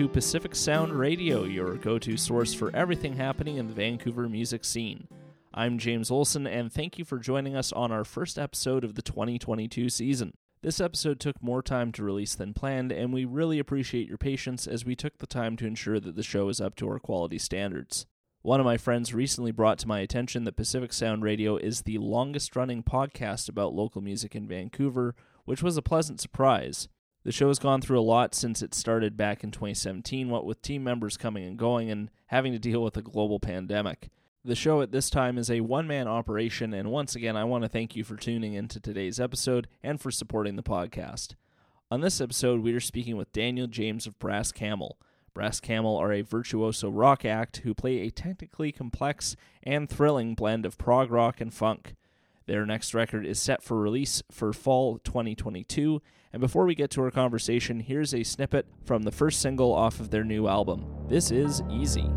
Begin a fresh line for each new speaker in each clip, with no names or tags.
to Pacific Sound Radio, your go to source for everything happening in the Vancouver music scene. I'm James Olson, and thank you for joining us on our first episode of the 2022 season. This episode took more time to release than planned, and we really appreciate your patience as we took the time to ensure that the show is up to our quality standards. One of my friends recently brought to my attention that Pacific Sound Radio is the longest running podcast about local music in Vancouver, which was a pleasant surprise. The show has gone through a lot since it started back in 2017, what with team members coming and going and having to deal with a global pandemic. The show at this time is a one man operation, and once again, I want to thank you for tuning into today's episode and for supporting the podcast. On this episode, we are speaking with Daniel James of Brass Camel. Brass Camel are a virtuoso rock act who play a technically complex and thrilling blend of prog rock and funk. Their next record is set for release for fall 2022. And before we get to our conversation, here's a snippet from the first single off of their new album. This is Easy.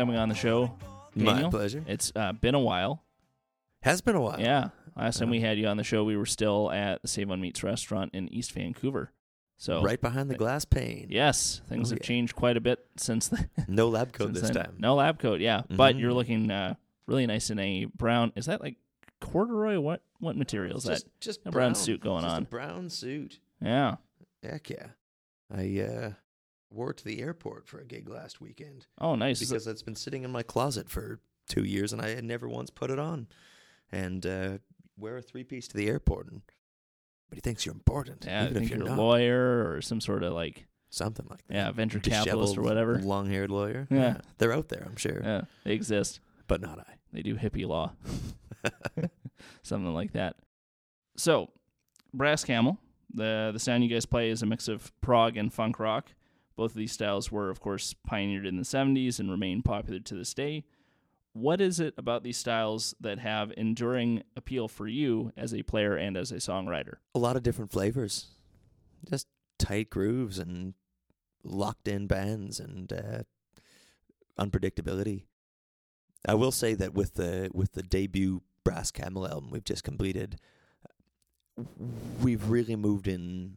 Coming on the show. Daniel.
My pleasure.
It's uh, been a while.
Has been a while.
Yeah. Last time we had you on the show, we were still at the Save on Meats restaurant in East Vancouver. So
right behind the glass pane.
Yes, things oh, have yeah. changed quite a bit since then.
no lab coat this then. time.
No lab coat. Yeah, mm-hmm. but you're looking uh, really nice in a brown. Is that like corduroy? What what material is
just,
that?
Just
a
brown,
suit going
just
on.
brown suit.
Yeah.
Heck yeah. I uh, wore it to the airport for a gig last weekend.
Oh, nice!
Because it's been sitting in my closet for two years, and I had never once put it on. And uh, wear a three piece to the airport, and but he thinks you're important.
Yeah,
even
I think
if
you're,
you're
a lawyer or some sort of like
something like that.
Yeah, venture capitalist or whatever.
Long haired lawyer.
Yeah. yeah.
they're out there, I'm sure.
Yeah, they exist,
but not I.
They do hippie law, something like that. So, Brass Camel. The the sound you guys play is a mix of prog and funk rock. Both of these styles were, of course, pioneered in the 70s and remain popular to this day. What is it about these styles that have enduring appeal for you as a player and as a songwriter?
A lot of different flavors. Just tight grooves and locked in bands and uh, unpredictability. I will say that with the with the debut Brass Camel album we've just completed, we've really moved in.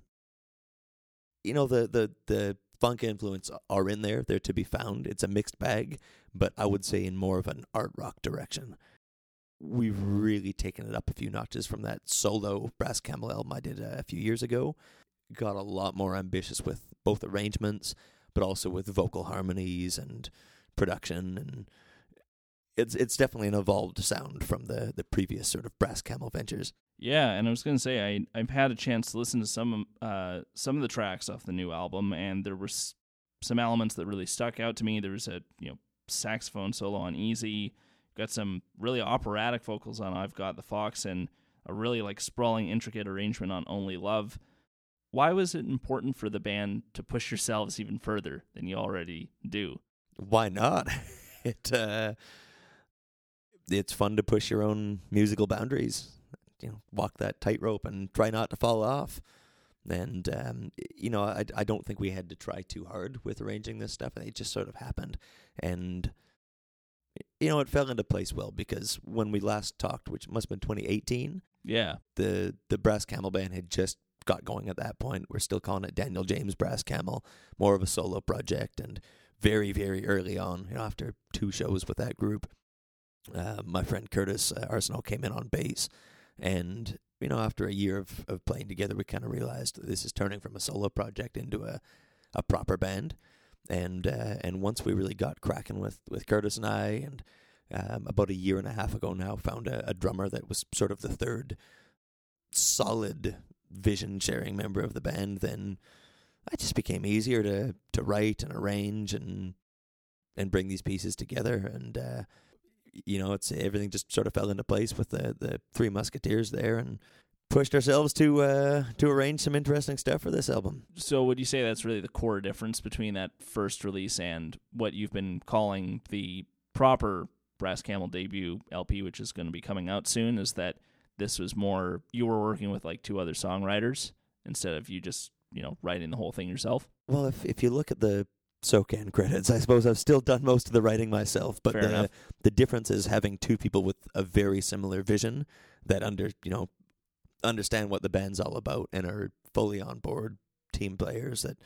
You know the the the funk influence are in there. They're to be found. It's a mixed bag, but I would say in more of an art rock direction. We've really taken it up a few notches from that solo Brass Camel album I did a few years ago. Got a lot more ambitious with both arrangements, but also with vocal harmonies and production and it's it's definitely an evolved sound from the the previous sort of brass camel ventures.
Yeah, and I was gonna say I I've had a chance to listen to some uh some of the tracks off the new album, and there were s- some elements that really stuck out to me. There was a you know saxophone solo on Easy, got some really operatic vocals on I've Got the Fox, and a really like sprawling, intricate arrangement on Only Love. Why was it important for the band to push yourselves even further than you already do?
Why not? it uh it's fun to push your own musical boundaries. You know, walk that tightrope and try not to fall off. And um, you know, I I don't think we had to try too hard with arranging this stuff. It just sort of happened, and you know, it fell into place well because when we last talked, which must have been 2018,
yeah,
the the Brass Camel band had just got going at that point. We're still calling it Daniel James Brass Camel, more of a solo project, and very very early on, you know, after two shows with that group, uh, my friend Curtis uh, Arsenal came in on bass, and you know after a year of, of playing together, we kind of realized this is turning from a solo project into a a proper band, and uh, and once we really got cracking with with Curtis and I, and um, about a year and a half ago now, found a, a drummer that was sort of the third solid vision sharing member of the band, then it just became easier to to write and arrange and and bring these pieces together. And uh, you know it's everything just sort of fell into place with the the three musketeers there and pushed ourselves to uh, to arrange some interesting stuff for this album.
So would you say that's really the core difference between that first release and what you've been calling the proper Brass Camel debut LP, which is going to be coming out soon, is that this was more you were working with like two other songwriters instead of you just you know writing the whole thing yourself.
Well, if if you look at the SOCAN credits, I suppose I've still done most of the writing myself. But
Fair
the
enough.
the difference is having two people with a very similar vision that under you know understand what the band's all about and are fully on board team players that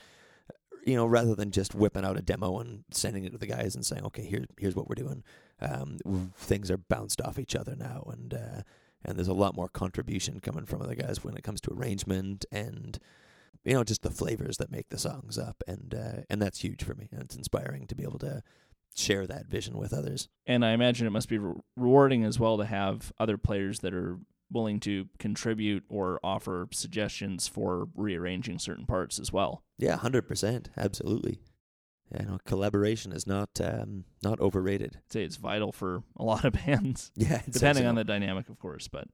you know rather than just whipping out a demo and sending it to the guys and saying okay here here's what we're doing um things are bounced off each other now and uh and there's a lot more contribution coming from other guys when it comes to arrangement and you know just the flavors that make the songs up and uh and that's huge for me and it's inspiring to be able to share that vision with others
And I imagine it must be re- rewarding as well to have other players that are willing to contribute or offer suggestions for rearranging certain parts as well.
Yeah, hundred percent, absolutely. Yeah, know, collaboration is not um, not overrated.
I'd say it's vital for a lot of bands.
Yeah,
depending on the dynamic, of course. But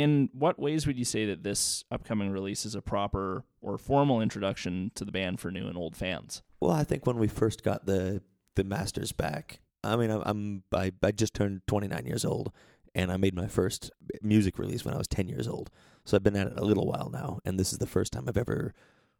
in what ways would you say that this upcoming release is a proper or formal introduction to the band for new and old fans?
Well, I think when we first got the the masters back, I mean, I'm, I I just turned 29 years old, and I made my first music release when I was 10 years old. So I've been at it a little while now, and this is the first time I've ever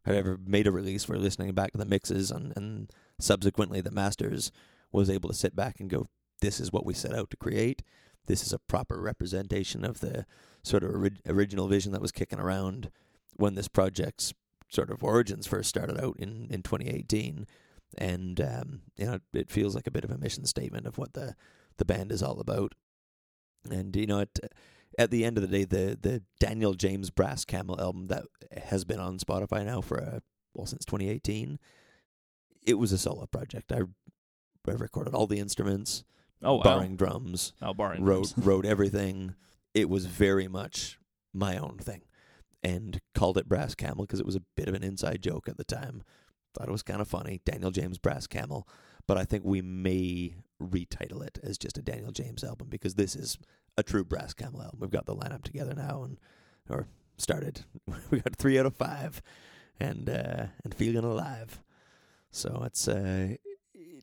I've ever made a release where listening back to the mixes and and subsequently the masters was able to sit back and go, this is what we set out to create. This is a proper representation of the sort of ori- original vision that was kicking around when this project's sort of origins first started out in, in 2018. And, um, you know, it feels like a bit of a mission statement of what the, the band is all about. And, you know, it, at the end of the day, the, the Daniel James Brass Camel album that has been on Spotify now for, a, well, since 2018, it was a solo project. I, I recorded all the instruments,
Oh, wow.
barring drums,
Oh, barring
wrote
drums.
wrote everything. It was very much my own thing, and called it Brass Camel because it was a bit of an inside joke at the time. Thought it was kind of funny, Daniel James Brass Camel. But I think we may retitle it as just a Daniel James album because this is a true Brass Camel album. We've got the lineup together now, and or started. we got three out of five, and uh, and feeling alive. So it's uh,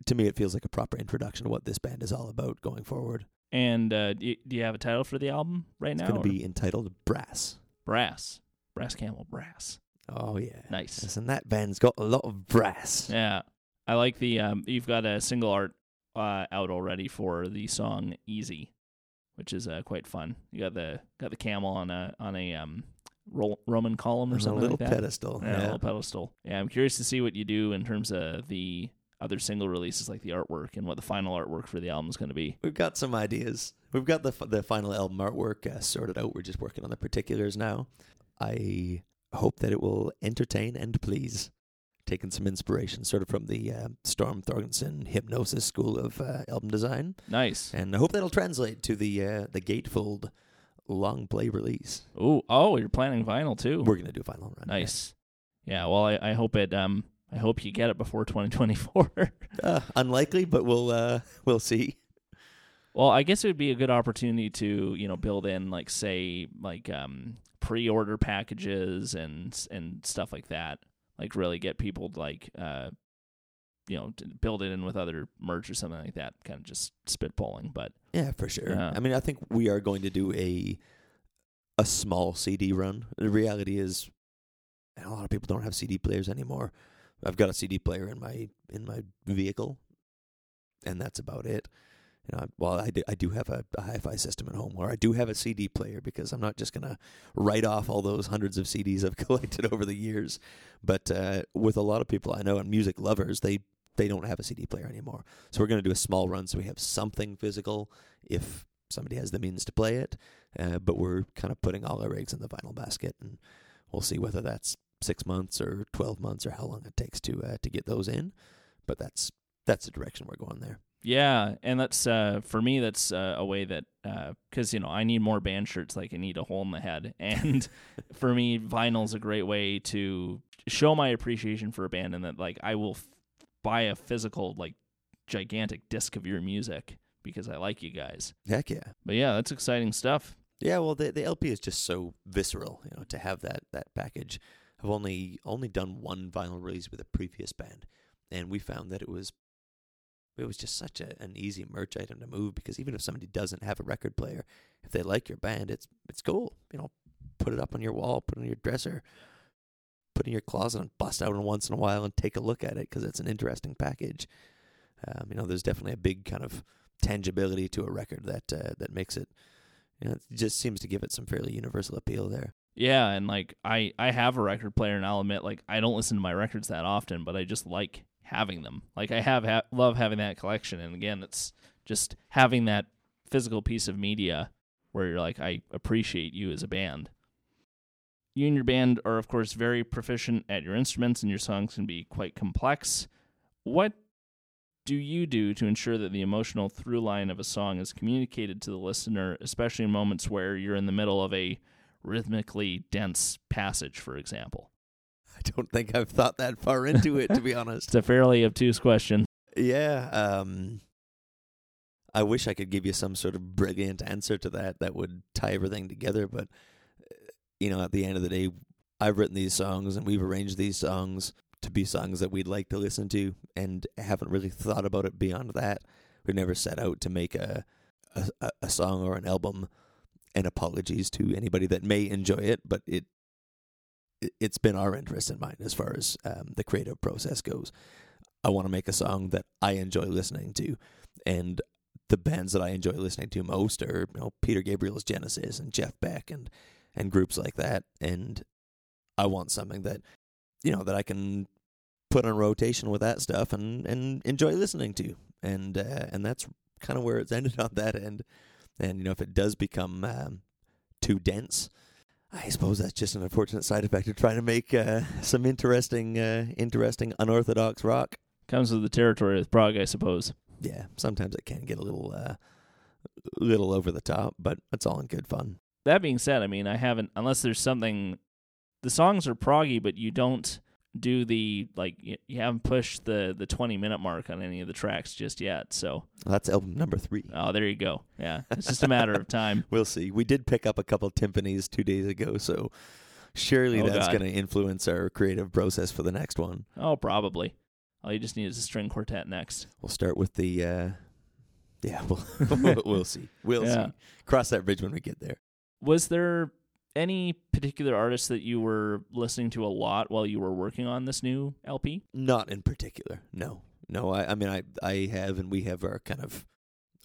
to me, it feels like a proper introduction to what this band is all about going forward.
And uh, do, you, do you have a title for the album right now?
It's
going
to be entitled Brass.
Brass. Brass Camel Brass.
Oh yeah,
Nice.
Yes, and that band's got a lot of brass.
Yeah. I like the um you've got a single art uh out already for the song Easy, which is uh quite fun. You got the got the camel on a on a um Ro- Roman column or something like that.
pedestal.
Yeah, a
Yeah.
little pedestal. Yeah, I'm curious to see what you do in terms of the other single releases like the artwork and what the final artwork for the album is going to be.
We've got some ideas. We've got the the final album artwork uh, sorted out. We're just working on the particulars now. I hope that it will entertain and please. Taking some inspiration, sort of from the uh, Storm Thorgerson Hipgnosis school of uh, album design,
Nice.
and I hope that'll translate to the uh, the Gatefold long play release.
Oh, oh, you're planning vinyl too.
We're gonna do a final run.
Nice. Yeah, well, I, I hope it. Um, I hope you get it before 2024.
Uh, unlikely, but we'll uh, we'll see.
well, I guess it would be a good opportunity to you know build in like say like um pre-order packages and and stuff like that. Like really get people to, like uh you know build it in with other merch or something like that. Kind of just spitballing, but
Yeah, for sure.
Yeah.
I mean, I think we are going to do a a small CD run. The reality is, a lot of people don't have CD players anymore. I've got a CD player in my in my vehicle, and that's about it. You know, well, I do, I do have a, a hi-fi system at home or I do have a CD player because I'm not just gonna write off all those hundreds of CDs I've collected over the years. But uh, with a lot of people I know and music lovers, they they don't have a CD player anymore. So we're gonna do a small run so we have something physical if somebody has the means to play it. Uh, but we're kind of putting all our eggs in the vinyl basket, and we'll see whether that's six months or twelve months or how long it takes to uh, to get those in. But that's that's the direction we're going there.
Yeah, and that's uh, for me. That's uh, a way that because you know I need more band shirts, like I need a hole in the head, and for me, vinyl's a great way to show my appreciation for a band, and that like I will f- buy a physical like gigantic disc of your music because I like you guys.
Heck yeah.
But yeah, that's exciting stuff.
Yeah, well, the the LP is just so visceral, you know, to have that that package. I've only only done one vinyl release with a previous band, and we found that it was it was just such a, an easy merch item to move because even if somebody doesn't have a record player, if they like your band, it's it's cool. You know, put it up on your wall, put it on your dresser, put in your closet, and bust out once in a while and take a look at it because it's an interesting package. Um, you know, there's definitely a big kind of tangibility to a record that uh, that makes it. You know, it just seems to give it some fairly universal appeal there.
Yeah, and like I I have a record player, and I'll admit, like I don't listen to my records that often, but I just like having them. Like I have ha- love having that collection, and again, it's just having that physical piece of media where you're like, I appreciate you as a band. You and your band are, of course, very proficient at your instruments, and your songs can be quite complex. What do you do to ensure that the emotional through line of a song is communicated to the listener, especially in moments where you're in the middle of a rhythmically dense passage, for example?
I don't think I've thought that far into it, to be honest.
It's a fairly obtuse question.
Yeah. Um, I wish I could give you some sort of brilliant answer to that that would tie everything together. But, uh, you know, at the end of the day, I've written these songs and we've arranged these songs to be songs that we'd like to listen to and haven't really thought about it beyond that. We've never set out to make a, a, a song or an album and apologies to anybody that may enjoy it, but it it's been our interest in mind as far as um, the creative process goes. I want to make a song that I enjoy listening to, and the bands that I enjoy listening to most are you know Peter Gabriel's Genesis and Jeff Beck and and groups like that. And I want something that you know that I can put on rotation with that stuff and and enjoy listening to. And uh, and that's kind of where it's ended on that end. And you know if it does become um, too dense I suppose that's just an unfortunate side effect of trying to make uh, some interesting, uh, interesting unorthodox rock.
Comes with the territory of prog, I suppose.
Yeah, sometimes it can get a little, uh, little over the top, but it's all in good fun.
That being said, I mean, I haven't unless there's something. The songs are proggy, but you don't do the like you haven't pushed the the 20 minute mark on any of the tracks just yet so.
Well, that's album number three.
Oh, there you go. Yeah it's just a matter of time.
We'll see. We did pick up a couple timpanis two days ago so surely
Oh,
that's going to influence our creative process for the next one.
Oh probably. All you just need is a string quartet next.
We'll start with the uh yeah we'll we'll see. We'll
Yeah.
see. Cross that bridge when we get there.
Was there any particular artist that you were listening to a lot while you were working on this new lp
Not in particular. No, no. I, I mean, I, I have, and we have our kind of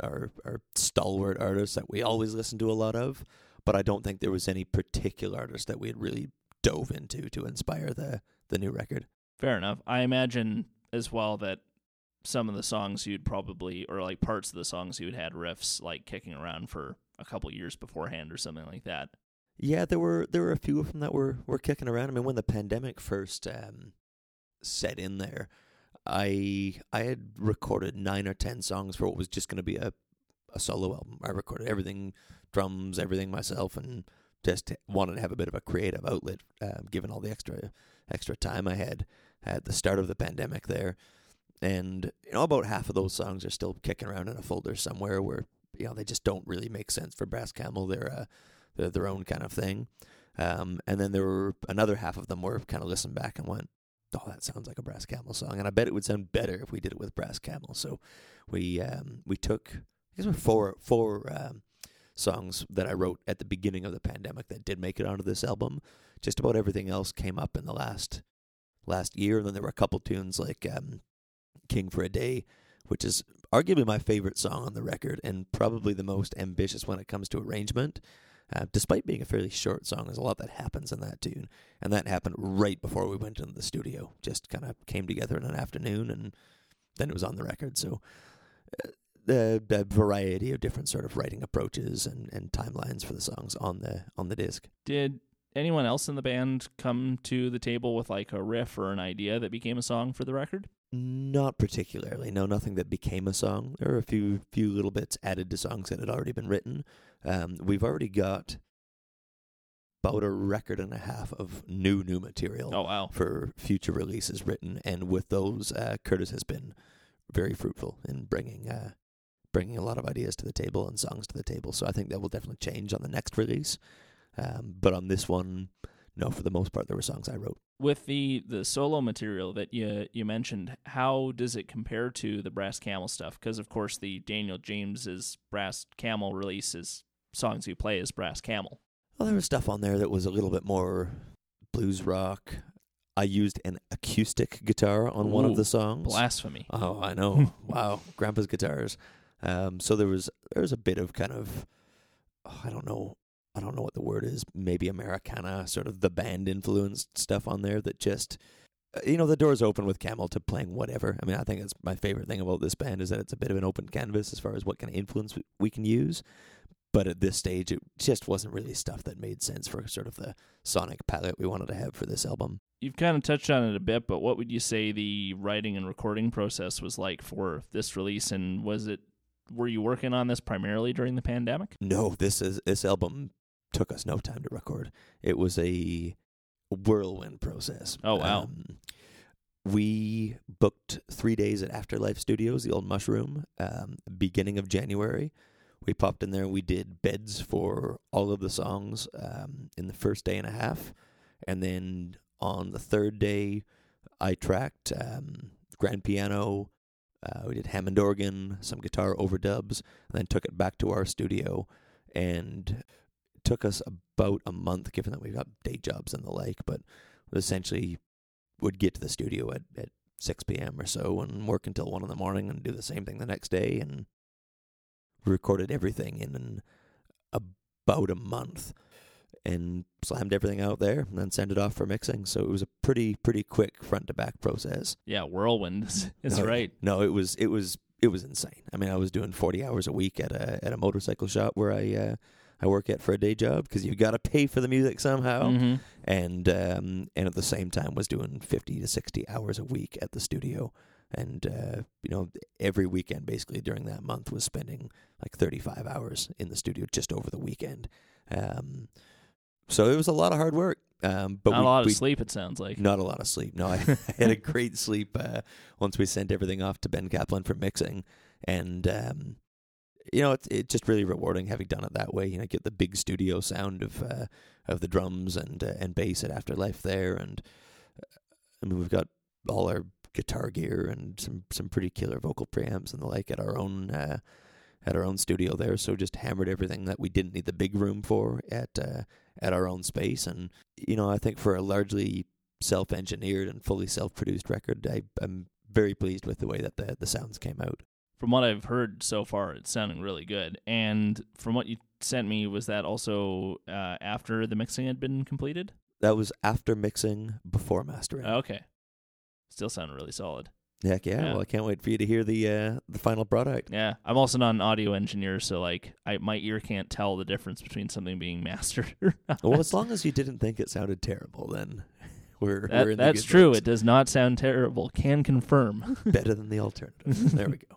our our stalwart artists that we always listen to a lot of. But I don't think there was any particular artist that we had really dove into to inspire the the new record.
fair enough i imagine as well that some of the songs you'd probably or like parts of the songs you'd had riffs like kicking around for a couple years beforehand or something like that
Yeah, there were there were a few of them that were were kicking around. I mean, when the pandemic first um, set in there, I I had recorded nine or ten songs for what was just going to be a a solo album. I recorded everything, drums, everything myself, and just wanted to have a bit of a creative outlet, um, given all the extra extra time I had at the start of the pandemic there. And you know, about half of those songs are still kicking around in a folder somewhere where you know they just don't really make sense for Brass Camel. They're uh, they're their own kind of thing. Um, and then there were another half of them where kind of listened back and went, "Oh, that sounds like a Brass Camel song," and I bet it would sound better if we did it with Brass Camel. So we um, we took I guess we're four four um, songs that I wrote at the beginning of the pandemic that did make it onto this album. Just about everything else came up in the last last year, and then there were a couple tunes like um, "King for a Day," which is arguably my favorite song on the record and probably the most ambitious when it comes to arrangement. Uh, despite being a fairly short song, there's a lot that happens in that tune, and that happened right before we went into the studio. Just kind of came together in an afternoon, and then it was on the record. So uh, the, the variety of different sort of writing approaches and, and timelines for the songs on the on the disc.
Did anyone else in the band come to the table with like a riff or an idea that became a song for the record?
Not particularly. No, nothing that became a song. There are a few few little bits added to songs that had already been written. Um, we've already got about a record and a half of new new material
Oh wow.
for future releases written, and with those, uh, Curtis has been very fruitful in bringing uh, bringing a lot of ideas to the table and songs to the table. So I think that will definitely change on the next release. Um, but on this one, no, for the most part, there were songs I wrote.
With the the solo material that you you mentioned, how does it compare to the Brass Camel stuff? Because of course the Daniel James's Brass Camel release is songs you play as Brass Camel.
Well, there was stuff on there that was a little bit more blues rock. I used an acoustic guitar on one of the songs.
Blasphemy.
Oh, I know. wow, Grandpa's guitars. Um, so there was there was a bit of kind of oh, I don't know I don't know what the word is. Maybe Americana, sort of the band influenced stuff on there that just uh, you know the doors open with Camel to playing whatever. I mean, I think that's my favorite thing about this band is that it's a bit of an open canvas as far as what kind of influence we- we can use. But at this stage, it just wasn't really stuff that made sense for sort of the sonic palette we wanted to have for this album.
You've kind of touched on it a bit, but what would you say the writing and recording process was like for this release? And was it were you working on this primarily during the pandemic?
No, this is this album took us no time to record. It was a whirlwind process.
Oh, wow.
Um, we booked three days at Afterlife Studios, the old Mushroom, um, beginning of January. We popped in there. We did beds for all of the songs um, in the first day and a half, and then on the third day, I tracked um, grand piano. Uh, we did Hammond organ, some guitar overdubs, and then took it back to our studio. And took us about a month, given that we've got day jobs and the like. But essentially, would get to the studio at, at 6 p.m. or so and work until 1 in the morning and do the same thing the next day. And recorded everything in about a month and slammed everything out there and then sent it off for mixing. So it was a pretty, pretty quick front to back process.
Yeah, whirlwind is, is
No,
right.
No, it was, it was, it was insane. I mean, I was doing 40 hours a week at a, at a motorcycle shop where I, uh, I work at for a day job because you've got to pay for the music somehow.
Hmm
and um, and at the same time was doing 50 to 60 hours a week at the studio. And uh, you know every weekend basically during that month was spending like 35 hours in the studio just over the weekend. Um, so it was a lot of hard work um, but
Not
we,
a lot of
we-
sleep, it sounds like.
not a lot of sleep no. I, I had a great sleep uh, once we sent everything off to Ben Kaplan for mixing. And um, you know, it's it's just really rewarding having done it that way. You know, get the big studio sound of uh, of the drums and uh, and bass at Afterlife there, and uh, I mean we've got all our guitar gear and some some pretty killer vocal preamps and the like at our own uh, at our own studio there. So just hammered everything that we didn't need the big room for at uh, at our own space, and you know I think for a largely self engineered and fully self produced record, I, I'm very pleased with the way that the the sounds came out.
From what I've heard so far, it's sounding really good. And from what you sent me, was that also uh, after the mixing had been completed?
That was after mixing, before mastering.
Okay. Still sounding really solid.
Heck yeah.
Yeah.
Well, I can't wait for you to hear the uh, the final product.
Yeah, I'm also not an audio engineer, so like, I my ear can't tell the difference between something being mastered. or not.
Well, as long as you didn't think it sounded terrible, then we're,
That-
we're
that's true.
books.
It does not sound terrible. Can confirm.
better than the alternative. there we go.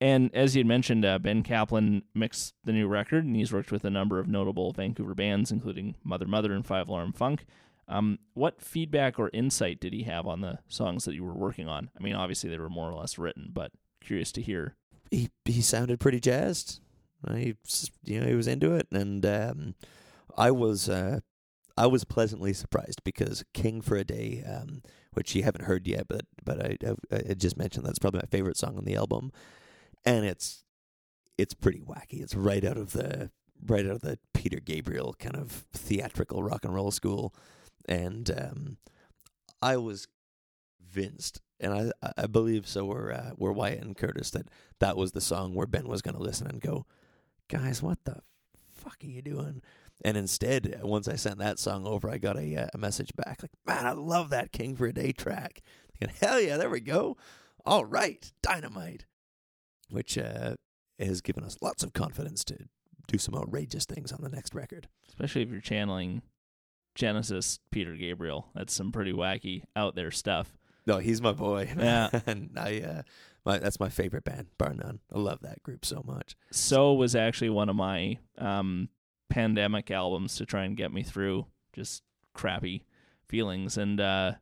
And as you had mentioned, uh, Ben Kaplan mixed the new record, and he's worked with a number of notable Vancouver bands, including Mother Mother and Five Alarm Funk. Um, what feedback or insight did he have on the songs that you were working on? I mean, obviously they were more or less written, but curious to hear.
He he sounded pretty jazzed. S- you know he was into it, and um, I was uh, I was pleasantly surprised because King for a Day, um, which you haven't heard yet, but but I, I I just mentioned that's probably my favorite song on the album, and it's it's pretty wacky. It's right out of the right out of the Peter Gabriel kind of theatrical rock and roll school, and um, I was convinced, and I I believe so were uh, were Wyatt and Curtis that that was the song where Ben was going to listen and go, guys, what the fuck are you doing? And instead, once I sent that song over, I got a, uh, a message back like, man, I love that King for a Day track. And hell yeah, there we go. All right, dynamite. Which uh, has given us lots of confidence to do some outrageous things on the next record.
especially if you're channeling Genesis Peter Gabriel. That's some pretty wacky out there stuff.
No, he's my boy.
Yeah.
and I uh my that's my favorite band, bar none. I love that group so much.
So was actually one of my um pandemic albums to try and get me through just crappy feelings and uh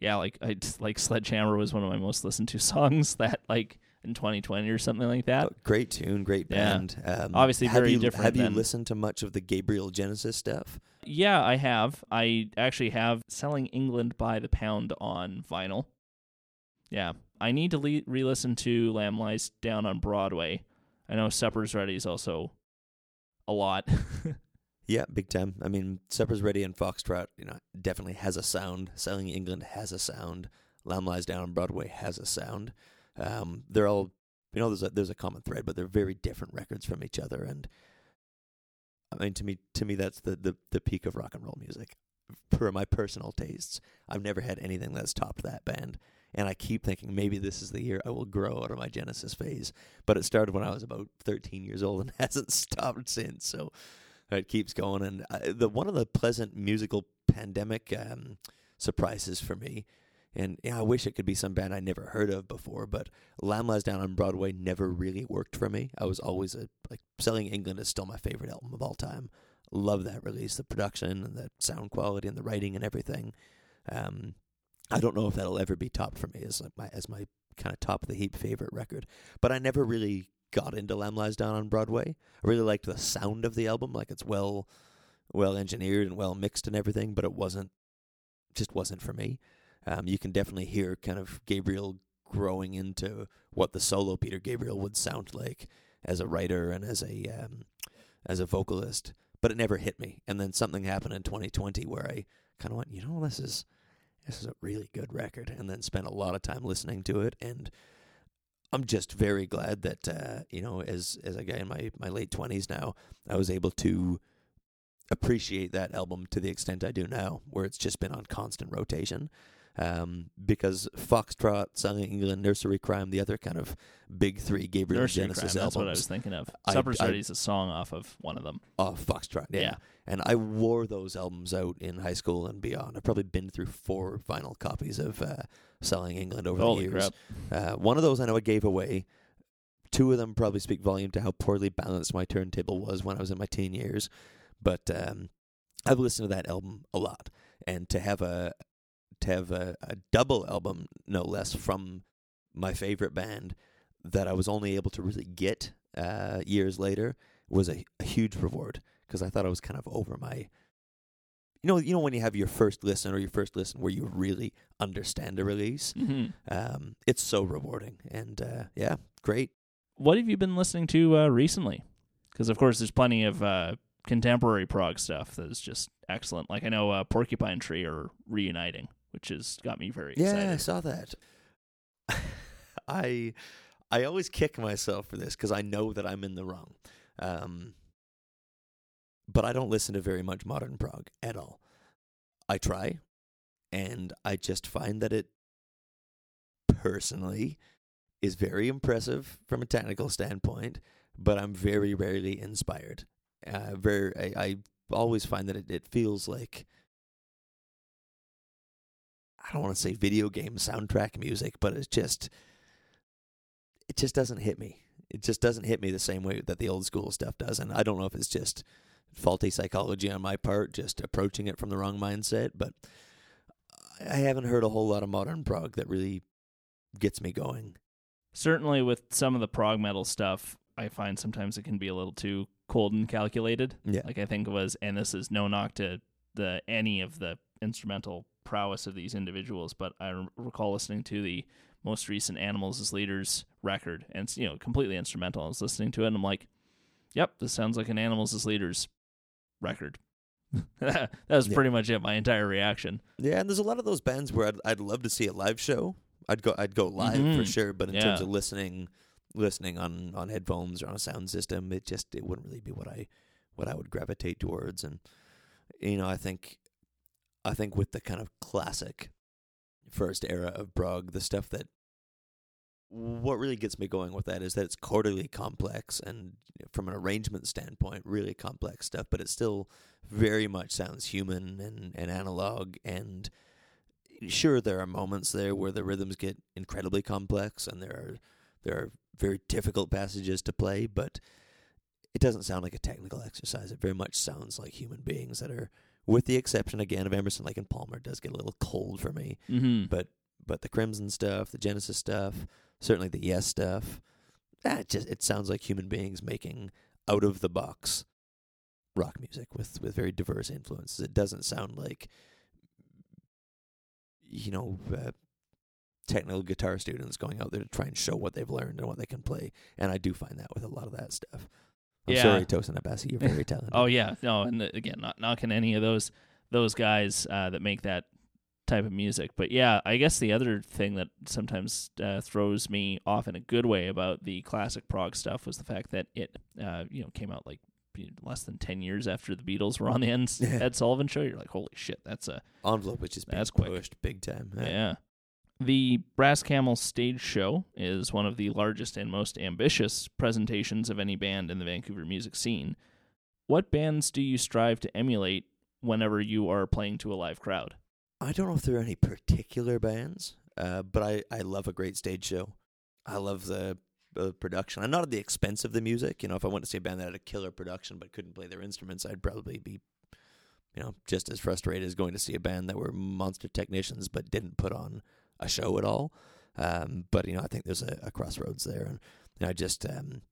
yeah, like I like Sledgehammer was one of my most listened to songs that like in 2020 or something like that.
Oh, great tune, great
Yeah.
band. Um,
Obviously very
you,
different
Have you listened to much of the Gabriel Genesis stuff?
Yeah, I have. I actually have Selling England by the Pound on vinyl. Yeah, I need to le- re-listen to Lamb Lies Down on Broadway. I know Supper's Ready is also a lot.
Yeah, big time. I mean, Supper's Ready and Foxtrot, you know, definitely has a sound. Selling England has a sound. Lamb Lies Down on Broadway has a sound. Um, they're all, you know, there's a there's a common thread, but they're very different records from each other. And I mean, to me, to me, that's the the, the peak of rock and roll music. For my personal tastes, I've never had anything that's topped that band. And I keep thinking maybe this is the year I will grow out of my Genesis phase. But it started when I was about 13 years old and hasn't stopped since. So it keeps going. And uh, the one of the pleasant musical pandemic um, surprises for me, and yeah, I wish it could be some band I never heard of before, but Lamb Lies Down on Broadway never really worked for me. I was always a like Selling England is still my favorite album of all time. Love that release, the production and the sound quality and the writing and everything. Um, I don't know if that'll ever be topped for me as like my as my kind of top of the heap favorite record, but I never really got into Lamb Lies Down on Broadway. I really liked the sound of the album, like it's well well engineered and well mixed and everything, but it wasn't just wasn't for me. Um, you can definitely hear kind of Gabriel growing into what the solo Peter Gabriel would sound like as a writer and as a um, as a vocalist, but it never hit me. And then something happened in 2020 where I kind of went, you know, this is this is a really good record, and then spent a lot of time listening to it and. I'm just very glad that uh, you know, as as a guy in my, my late twenties now, I was able to appreciate that album to the extent I do now, where it's just been on constant rotation. Um, because Foxtrot, Selling England, Nursery Cryme, the other kind of big three Gabriel
Nursery
Genesis
Crime, that's what I was thinking of.
I-
Supper's
I-
is a song off of one of them.
Oh, Foxtrot, yeah.
Yeah.
And I wore those albums out in high school and beyond. I've probably been through four vinyl copies of uh, Selling England over
Holy
the years.
crap.
Uh, one of those I know I gave away. Two of them probably speak volume to how poorly balanced my turntable was when I was in my teen years. But um, I've listened to that album a lot, and to have a to have a, a double album, no less, from my favorite band that I was only able to really get uh, years later was a, a huge reward because I thought I was kind of over my. You know, you know when you have your first listen or your first listen where you really understand a release.
hmm
Um, it's so rewarding, and uh, yeah, great.
What have you been listening to uh, recently? Because of course, there's plenty of uh, contemporary prog stuff that is just excellent. Like I know uh, Porcupine Tree are reuniting, which has got me very
Yeah, I saw that. I I always kick myself for this because I know that I'm in the wrong. Um, but I don't listen to very much modern prog at all. I try, and I just find that it personally is very impressive from a technical standpoint, but I'm very rarely inspired. Uh, very, I, I always find that it, it feels like I don't want to say video game soundtrack music, but it's just it just doesn't hit me. It just doesn't hit me the same way that the old school stuff does, and I don't know if it's just faulty psychology on my part, just approaching it from the wrong mindset, but I haven't heard a whole lot of modern prog that really gets me going.
Certainly, with some of the prog metal stuff, I find sometimes it can be a little too cold and calculated.
Yeah.
Like I think it was, and this is no knock to the any of the instrumental prowess of these individuals, but I recall listening to the most recent Animals as Leaders record, and it's you know completely instrumental. I was listening to it, and I'm like, "Yep, this sounds like an Animals as Leaders record." that was
Yeah.
pretty much it. My entire reaction.
Yeah, and there's a lot of those bands where I'd I'd love to see a live show. I'd go I'd go live for
Mhm.
sure, but in terms of listening listening on on headphones or on a sound system, it just it wouldn't really be what I what I would gravitate towards and you know, I think I think with the kind of classic first era of prog, the stuff that what really gets me going with that is that it's quarterly complex and from an arrangement standpoint, really complex stuff, but it still very much sounds human and, and analog. And sure, there are moments there where the rhythms get incredibly complex and there are there are very difficult passages to play, but it doesn't sound like a technical exercise. It very much sounds like human beings that are, with the exception again of Emerson, Lake and Palmer, does get a little cold for me.
Mm-hmm.
But but the Crimson stuff, the Genesis stuff, certainly the Yes stuff, that it just it sounds like human beings making out of the box rock music with with very diverse influences. It doesn't sound like you know uh, technical guitar students going out there to try and show what they've learned and what they can play. And I do find that with a lot of that stuff. I'm
Yeah.
sorry, Tosin Abasi, you're very talented.
Oh yeah, no, and the, again, not knocking any of those those guys uh, that make that type of music, but yeah, I guess the other thing that sometimes uh, throws me off in a good way about the classic prog stuff was the fact that it, uh, you know, came out like less than ten years after the Beatles were on the Ed, Sullivan Show. You're like, holy shit, that's a
envelope which is being
That's quick.
pushed big time.
yeah. The Brass Camel stage show is one of the largest and most ambitious presentations of any band in the Vancouver music scene. What bands do you strive to emulate whenever you are playing to a live crowd?
I don't know if there are any particular bands, uh, but I, I love a great stage show. I love the, the production. I'm not at the expense of the music. You know, if I went to see a band that had a killer production but couldn't play their instruments, I'd probably be, you know, just as frustrated as going to see a band that were monster technicians but didn't put on a show at all. Um, but you know, I think there's a, a crossroads there, and you know, I just um,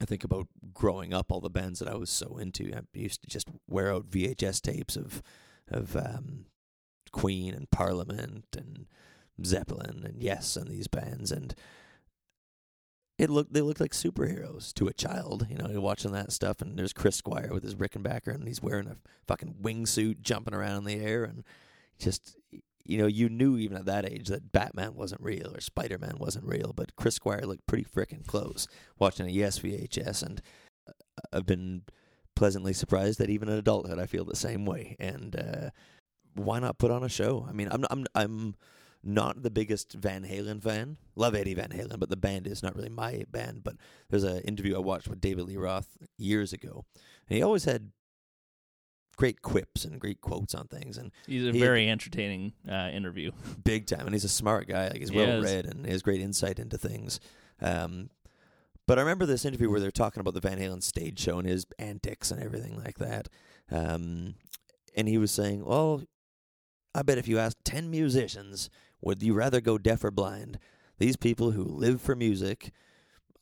I think about growing up, all the bands that I was so into. I used to just wear out VHS tapes of of um, Queen and Parliament and Zeppelin and Yes and these bands and it looked they looked like superheroes to a child, you know, you're watching that stuff and there's Chris Squire with his Rickenbacker and he's wearing a fucking wingsuit jumping around in the air and just you know, you knew even at that age that Batman wasn't real or Spider Man wasn't real, but Chris Squire looked pretty frickin' close watching a Yes VHS and uh, I've been pleasantly surprised that even in adulthood I feel the same way. And uh why not put on a show? I mean, I'm I'm I'm not the biggest Van Halen fan. Love Eddie Van Halen, but the band is not really my band. But there's an interview I watched with David Lee Roth years ago, and he always had great quips and great quotes on things, and
He's a
He-
very entertaining uh, interview.
big time. And he's a smart guy. Like he's
He
well
is.
read and he has great insight into things. Um, but I remember this interview where they're talking about the Van Halen stage show and his antics and everything like that. Um, and he was saying, "Well, I bet if you asked ten musicians, would you rather go deaf or blind? These people who live for music,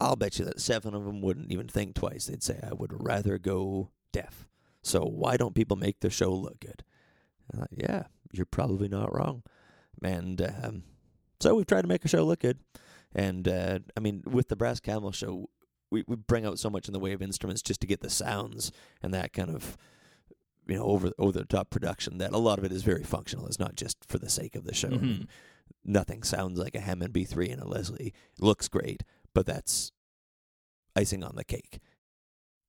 I'll bet you that seven of them wouldn't even think twice. They'd say, I would rather go deaf. So why don't people make their show look good? And yeah, you're probably not wrong. And um, so we've tried to make a show look good. And uh, I mean, with the Brass Camel show, we, we bring out so much in the way of instruments just to get the sounds and that kind of you know over over the top production that a lot of it is very functional. It's not just for the sake of the show.
Mhm.
nothing sounds like a Hammond B3 and a Leslie. It looks great, but that's icing on the cake.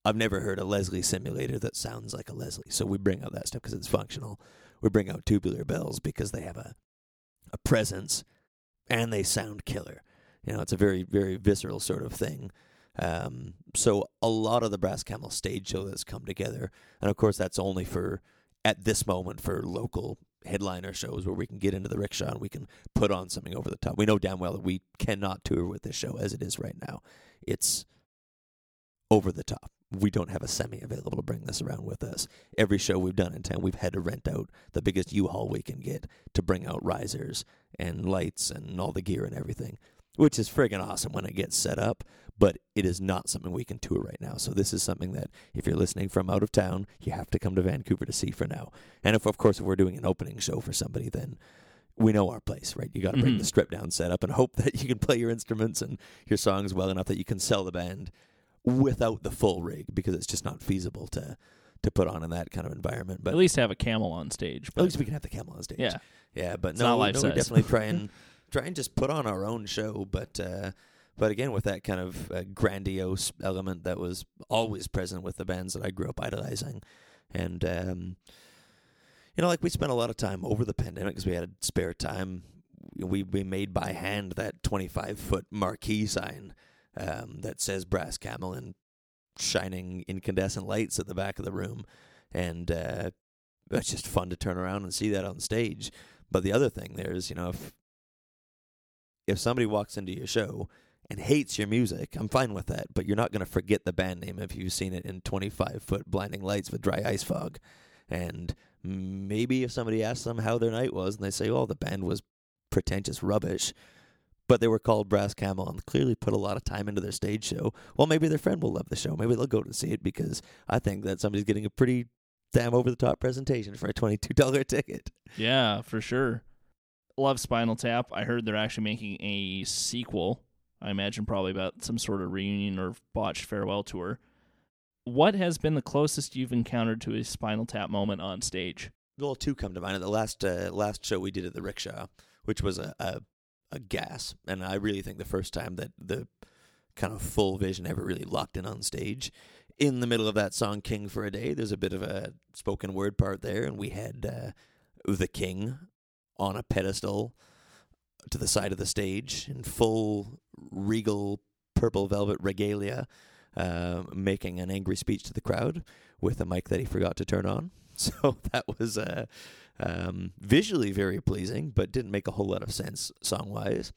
I've never heard a Leslie simulator that sounds like a Leslie. So we bring out that stuff because it's functional. We bring out tubular bells because they have a a presence and they sound killer. You know, it's a very very visceral sort of thing. Um, so a lot of the Brass Camel stage show that's come together, and of course that's only for at this moment for local headliner shows where we can get into the rickshaw and we can put on something over the top. We know damn well that we cannot tour with this show as it is right now. It's over the top. We don't have a semi available to bring this around with us. Every show we've done in town, we've had to rent out the biggest U-Haul we can get to bring out risers and lights and all the gear and everything, which is friggin' awesome when it gets set up. But it is not something we can tour right now. So this is something that if you're listening from out of town, you have to come to Vancouver to see for now. And if, of course, if we're doing an opening show for somebody, then we know our place, right? You got to bring
Mhm.
the strip down setup and hope that you can play your instruments and your songs well enough that you can sell the band without the full rig because it's just not feasible to to put on in that kind of environment. But
At least have a camel on stage.
at least we can have the camel on stage.
yeah,
yeah, but
It's
no,
not
no, we definitely try and try and just put on our own show. But uh, but again, with that kind of uh, grandiose element that was always present with the bands that I grew up idolizing, and um, you know, like we spent a lot of time over the pandemic because we had spare time. we we made by hand that 25 foot marquee sign um, that says Brass Camel and shining incandescent lights at the back of the room, and uh, it's just fun to turn around and see that on stage. But the other thing there is, you know, if if somebody walks into your show and hates your music, I'm fine with that. But you're not going to forget the band name if you've seen it in 25 foot blinding lights with dry ice fog. And maybe if somebody asks them how their night was and they say, oh, the band was pretentious rubbish, but they were called Brass Camel and clearly put a lot of time into their stage show, well, maybe their friend will love the show. Maybe they'll go to see it because I think that somebody's getting a pretty damn over the top presentation for a $22 ticket.
Yeah, for sure. Love Spinal Tap. I heard they're actually making a sequel. I imagine probably about some sort of reunion or botched farewell tour. What has been the closest you've encountered to a Spinal Tap moment on stage?
Well, two come to mind. At the last uh, last show we did at the Rickshaw, which was a, a a gas, and I really think the first time that the kind of full vision ever really locked in on stage. In the middle of that song "King for a Day," there's a bit of a spoken word part there, and we had uh, the king on a pedestal to the side of the stage in full regal purple velvet regalia, uh, making an angry speech to the crowd with a mic that he forgot to turn on. So that was uh, um, visually very pleasing, but didn't make a whole lot of sense song wise.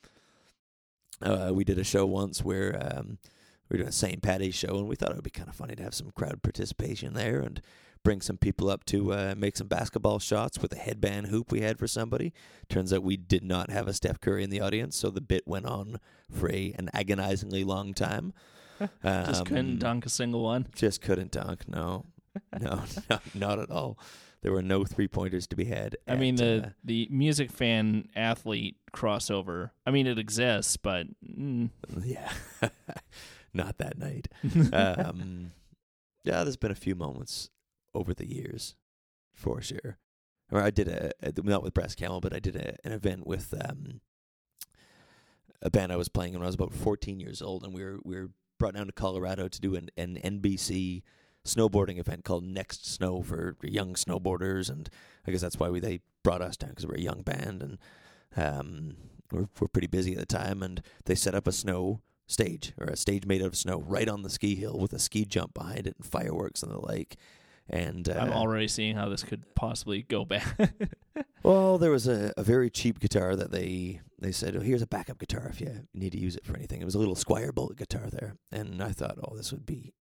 Uh, we did a show once where um, we were doing a St. Patty's show, and we thought it would be kind of funny to have some crowd participation there and bring some people up to uh, make some basketball shots with a headband hoop we had for somebody. Turns out we did not have a Steph Curry in the audience, so the bit went on for a, an agonizingly long time.
just couldn't
Um,
dunk a single one.
Just couldn't dunk. No, no, no, not at all. There were no three pointers to be had.
I mean the
uh,
the music fan athlete crossover. I mean it exists, but mm,
yeah, not that night. um, yeah, there's been a few moments over the years, for sure. Or I did a, a not with Brass Camel, but I did a, an event with um, a band I was playing when I was about 14 years old, and we were we were brought down to Colorado to do an, an NBC snowboarding event called Next Snow for young snowboarders, and I guess that's why we they brought us down because we're a young band and um, we're we're pretty busy at the time, and they set up a snow stage or a stage made out of snow right on the ski hill with a ski jump behind it and fireworks and the like. And uh,
I'm already seeing how this could possibly go bad.
well, there was a, a very cheap guitar that they they said, "Oh, here's a backup guitar if you need to use it for anything." It was a little Squier Bullet guitar there, and I thought, "Oh, this would be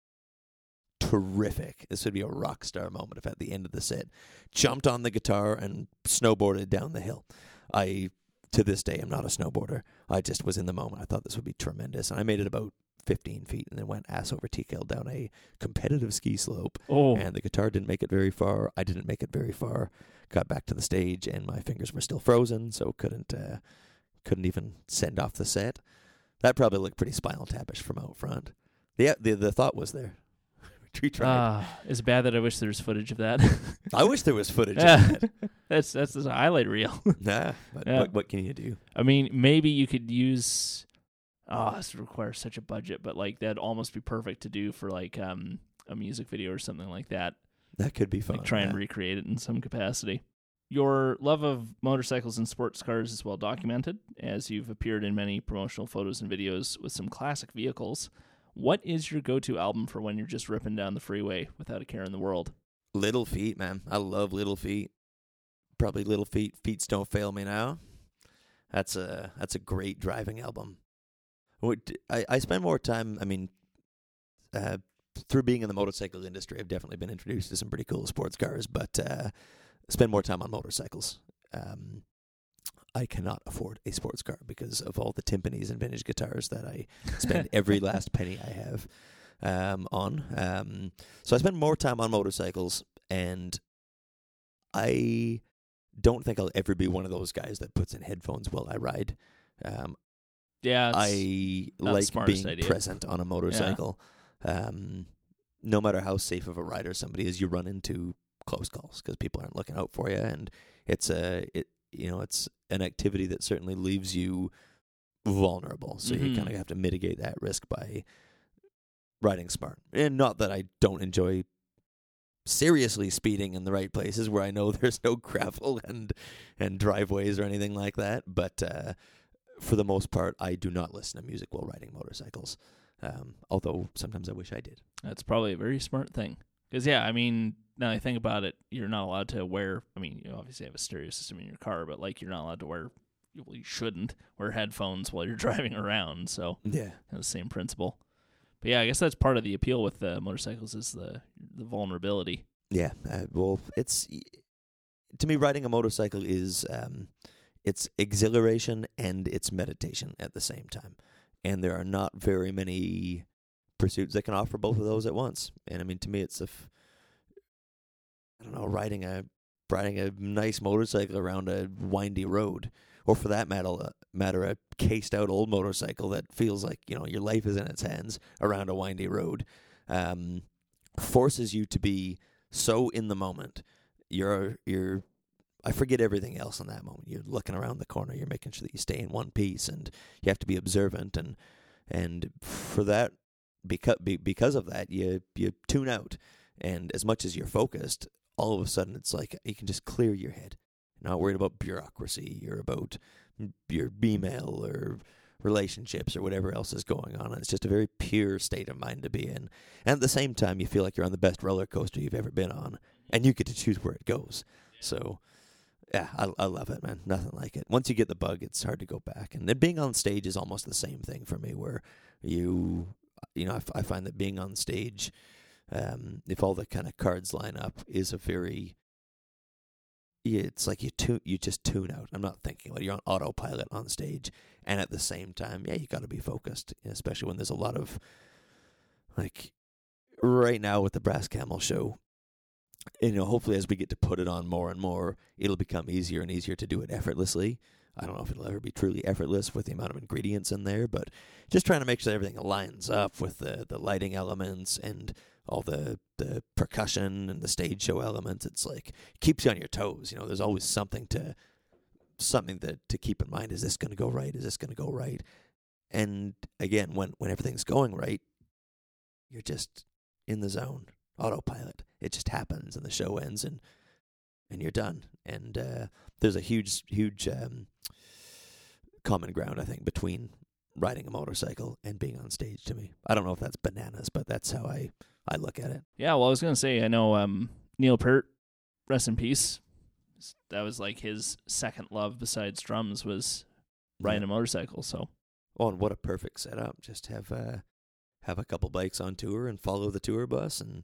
terrific. This would be a rock star moment if at the end of the set, jumped on the guitar and snowboarded down the hill." I to this day am not a snowboarder. I just was in the moment. I thought this would be tremendous, and I made it about 15 feet and then went ass over tea kettle down a competitive ski slope
oh,
and the guitar didn't make it very far. I didn't make it very far. Got back to the stage, and my fingers were still frozen, so couldn't uh, couldn't even send off the set. That probably looked pretty spinal tapish from out front. The the the thought was there. We tried.
ah, it's bad that I wish there was footage of that.
I wish there was footage
Yeah.
of that.
that's that's the highlight reel.
Nah, but
Yeah.
what what can you do?
I mean, maybe you could use. Oh, this requires such a budget, but like that'd almost be perfect to do for like um a music video or something like that.
That could be fun.
like try and recreate it in some capacity. Your love of motorcycles and sports cars is well documented, as you've appeared in many promotional photos and videos with some classic vehicles. What is your go-to album for when you're just ripping down the freeway without a care in the world?
Little Feat, man. I love Little Feat. Probably Little Feat. Feet don't fail me now. That's a that's a great driving album. I I spend more time. I mean, uh, through being in the motorcycle industry, I've definitely been introduced to some pretty cool sports cars, but uh, spend more time on motorcycles. Um, I cannot afford a sports car because of all the timpanis and vintage guitars that I spend every last penny I have um, on. Um, so I spend more time on motorcycles, and I don't think I'll ever be one of those guys that puts in headphones while I ride. Um,
Yeah,
I like being
idea.
present on a motorcycle. Um, no matter how safe of a rider somebody is, you run into close calls because people aren't looking out for you, and it's a it you know it's an activity that certainly leaves you vulnerable. So you
Mhm.
kind of have to mitigate that risk by riding smart. And not that I don't enjoy seriously speeding in the right places where I know there's no gravel and and driveways or anything like that. But uh, for the most part, I do not listen to music while riding motorcycles. Um, although sometimes I wish I did.
That's probably a very smart thing. Because yeah, I mean, now I think about it, you're not allowed to wear. I mean, you obviously have a stereo system in your car, but like you're not allowed to wear. Well, you shouldn't wear headphones while you're driving around. So
Yeah.
the same principle. But yeah, I guess that's part of the appeal with the motorcycles is the the vulnerability.
Yeah, uh, well, it's to me riding a motorcycle is um, it's exhilaration and it's meditation at the same time, and there are not very many pursuits that can offer both of those at once. And I mean, to me, it's a f- I don't know riding a riding a nice motorcycle around a windy road, or for that matter, uh, matter a cased out old motorcycle that feels like you know your life is in its hands around a windy road, um, forces you to be so in the moment. You're you're I forget everything else in that moment. You're looking around the corner, you're making sure that you stay in one piece and you have to be observant and and for that because because of that you you tune out and as much as you're focused, all of a sudden it's like you can just clear your head. You're not worried about bureaucracy, you're about your email or relationships or whatever else is going on. It's just a very pure state of mind to be in. And at the same time, you feel like you're on the best roller coaster you've ever been on, mm-hmm. and you get to choose where it goes. So, yeah, I, I love it, man. Nothing like it. Once you get the bug, it's hard to go back. And then being on stage is almost the same thing for me, where you, you know, I, find that being on stage, um, if all the kind of cards line up, is a very it's like you tune, you just tune out. I'm not thinking. Like you're on autopilot on stage, and at the same time, yeah, you got to be focused, especially when there's a lot of like right now with the Brass Camel show. You know, hopefully as we get to put it on more and more, it'll become easier and easier to do it effortlessly. I don't know if it'll ever be truly effortless with the amount of ingredients in there, but just trying to make sure everything aligns up with the the lighting elements and all the the percussion and the stage show elements. It's like keeps you on your toes. You know, there's always something to something that to keep in mind. Is this going to go right? Is this going to go right? And again, when when everything's going right, you're just in the zone, autopilot. It just happens, and the show ends, and and you're done. And uh, there's a huge, huge um, common ground, I think, between riding a motorcycle and being on stage. To me, I don't know if that's bananas, but that's how I I look at it.
Yeah, well, I was gonna say I know um, Neil Peart, rest in peace. That was like his second love besides drums was riding a motorcycle. So
Oh, and what a perfect setup! Just have uh, have a couple bikes on tour and follow the tour bus and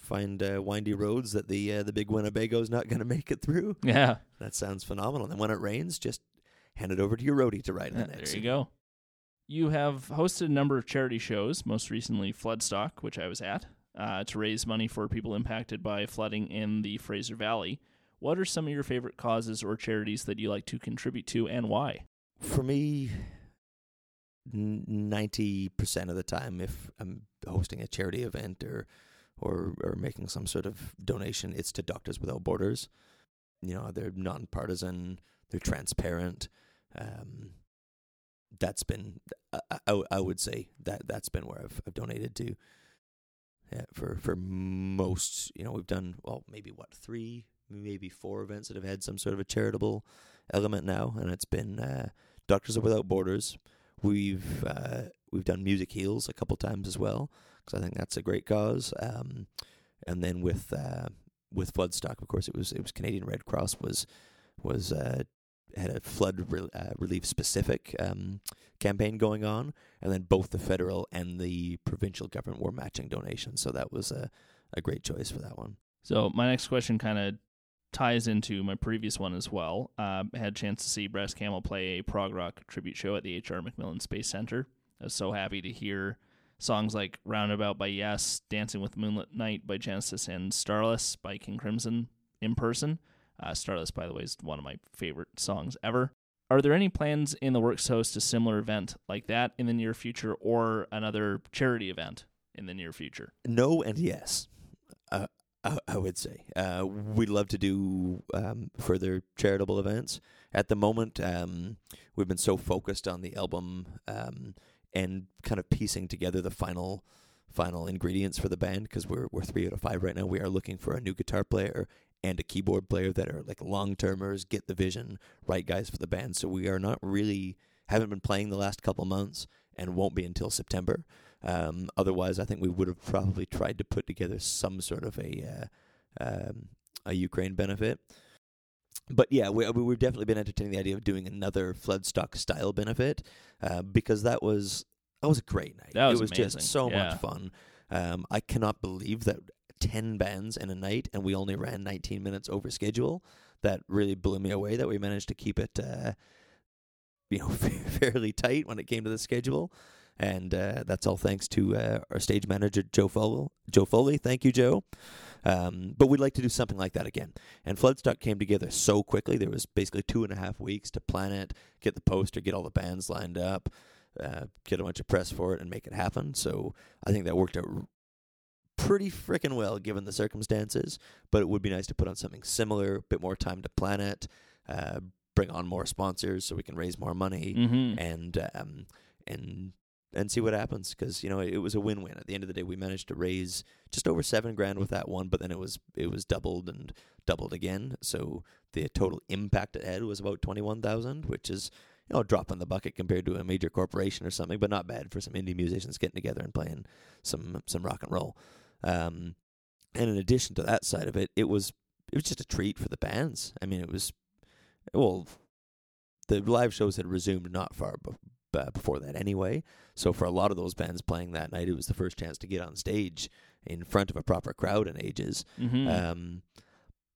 find uh, windy roads that the uh, the big Winnebago's not going to make it through.
yeah,
That sounds phenomenal. And when it rains, just hand it over to your roadie to ride in
Yeah,
the
there you go. You have hosted a number of charity shows, most recently Floodstock, which I was at, uh, to raise money for people impacted by flooding in the Fraser Valley. What are some of your favorite causes or charities that you like to contribute to, and why?
For me, ninety percent of the time, if I'm hosting a charity event or or or making some sort of donation, it's to Doctors Without Borders. You know, they're nonpartisan, they're transparent. Um, that's been, I, I, I would say that that's been where I've, I've donated to. Yeah, for for most, you know, we've done well, maybe what three, maybe four events that have had some sort of a charitable element now, and it's been uh, Doctors Without Borders. We've uh, we've done Music Heals a couple times as well because I think that's a great cause. Um, and then with uh, with Floodstock, of course, it was it was Canadian Red Cross was was uh, had a flood re- uh, relief specific um, campaign going on, and then both the federal and the provincial government were matching donations. So that was a a great choice for that one.
So my next question kind of ties into my previous one as well. Uh, I had a chance to see Brass Camel play a prog rock tribute show at the H.R. MacMillan Space Center. I was so happy to hear songs like Roundabout by Yes, Dancing with Moonlit Knight by Genesis, and Starless by King Crimson in person. Uh, Starless, by the way, is one of my favorite songs ever. Are there any plans in the works to host a similar event like that in the near future or another charity event in the near future?
No and yes. I, I would say uh, we'd love to do um, further charitable events. At the moment, um, we've been so focused on the album um, and kind of piecing together the final final ingredients for the band because we're we're three out of five right now. We are looking for a new guitar player and a keyboard player that are like long termers, get the vision, right guys for the band. So we are not really haven't been playing the last couple months and won't be until September. Um, otherwise, I think we would have probably tried to put together some sort of a uh, um, a Ukraine benefit. But yeah, we, we've definitely been entertaining the idea of doing another Floodstock style benefit uh, because that was that was a great night.
That was
it was
amazing.
just so
Yeah.
much fun. Um, I cannot believe that ten bands in a night and we only ran 19 minutes over schedule. That really blew me away. That we managed to keep it, uh, you know, fairly tight when it came to the schedule. And uh, that's all thanks to uh, our stage manager Joe Foley. Joe Foley, thank you, Joe. Um, but we'd like to do something like that again. And Floodstock came together so quickly. There was basically two and a half weeks to plan it, get the poster, get all the bands lined up, uh, get a bunch of press for it, and make it happen. So I think that worked out pretty freaking well given the circumstances. But it would be nice to put on something similar, a bit more time to plan it, uh, bring on more sponsors so we can raise more money,
Mm-hmm.
and um, and and see what happens because you know it was a win-win. At the end of the day, we managed to raise just over seven grand with that one, but then it was it was doubled and doubled again. So the total impact it had was about twenty-one thousand, which is you know a drop in the bucket compared to a major corporation or something, but not bad for some indie musicians getting together and playing some some rock and roll. Um, and in addition to that side of it, it was it was just a treat for the bands. I mean, it was well, the live shows had resumed not far uh, before that anyway. So for a lot of those bands playing that night, it was the first chance to get on stage in front of a proper crowd in ages.
Mm-hmm.
Um,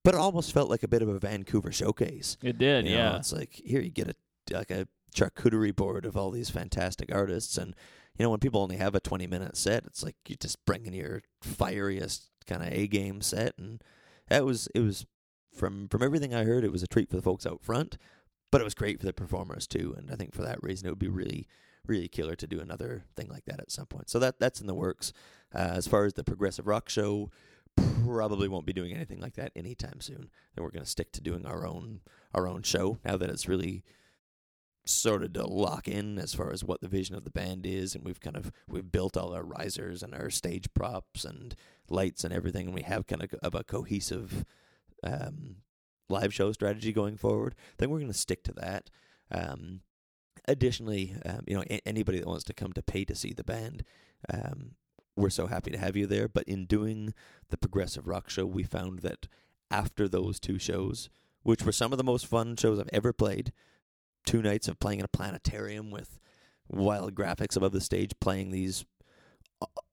but it almost felt like a bit of a Vancouver showcase.
it did,
You know,
yeah.
it's like here you get a like a charcuterie board of all these fantastic artists, and you know when people only have a twenty minute set, it's like you're just bringing your fieriest kind of a game set, and that was it was from from everything I heard, it was a treat for the folks out front, but it was great for the performers too, and I think for that reason it would be really really killer to do another thing like that at some point. So that that's in the works. Uh, as far as the progressive rock show, probably won't be doing anything like that anytime soon. And we're going to stick to doing our own our own show now that it's really started to lock in as far as what the vision of the band is and we've kind of we've built all our risers and our stage props and lights and everything and we have kind of, of a cohesive um, live show strategy going forward I think we're going to stick to that um, additionally um, you know a- anybody that wants to come to pay to see the band um, we're so happy to have you there but in doing the progressive rock show we found that after those two shows which were some of the most fun shows I've ever played two nights of playing in a planetarium with wild graphics above the stage, playing these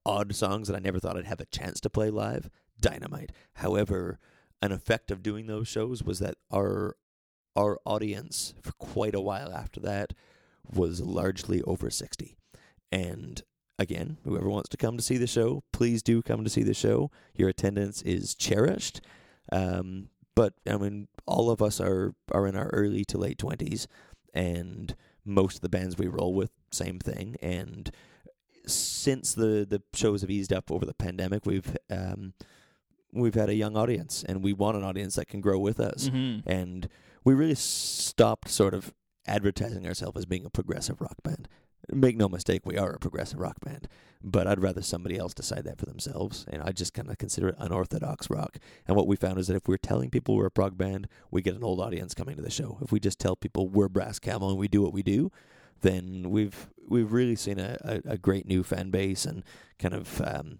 odd songs that I never thought I'd have a chance to play live. Dynamite. However, an effect of doing those shows was that our our audience for quite a while after that was largely over 60. And again, whoever wants to come to see the show, please do come to see the show. Your attendance is cherished. Um, but I mean, all of us are are in our early to late twenties, and most of the bands we roll with, same thing. And since the the shows have eased up over the pandemic, we've um, we've had a young audience, and we want an audience that can grow with us.
Mm-hmm.
And we really stopped sort of advertising ourselves as being a progressive rock band. Make no mistake, we are a progressive rock band, but I'd rather somebody else decide that for themselves. And I just kind of consider it unorthodox rock. And what we found is that if we're telling people we're a prog band, we get an old audience coming to the show. If we just tell people we're Brass Camel and we do what we do, then we've we've really seen a, a, a great new fan base and kind of um,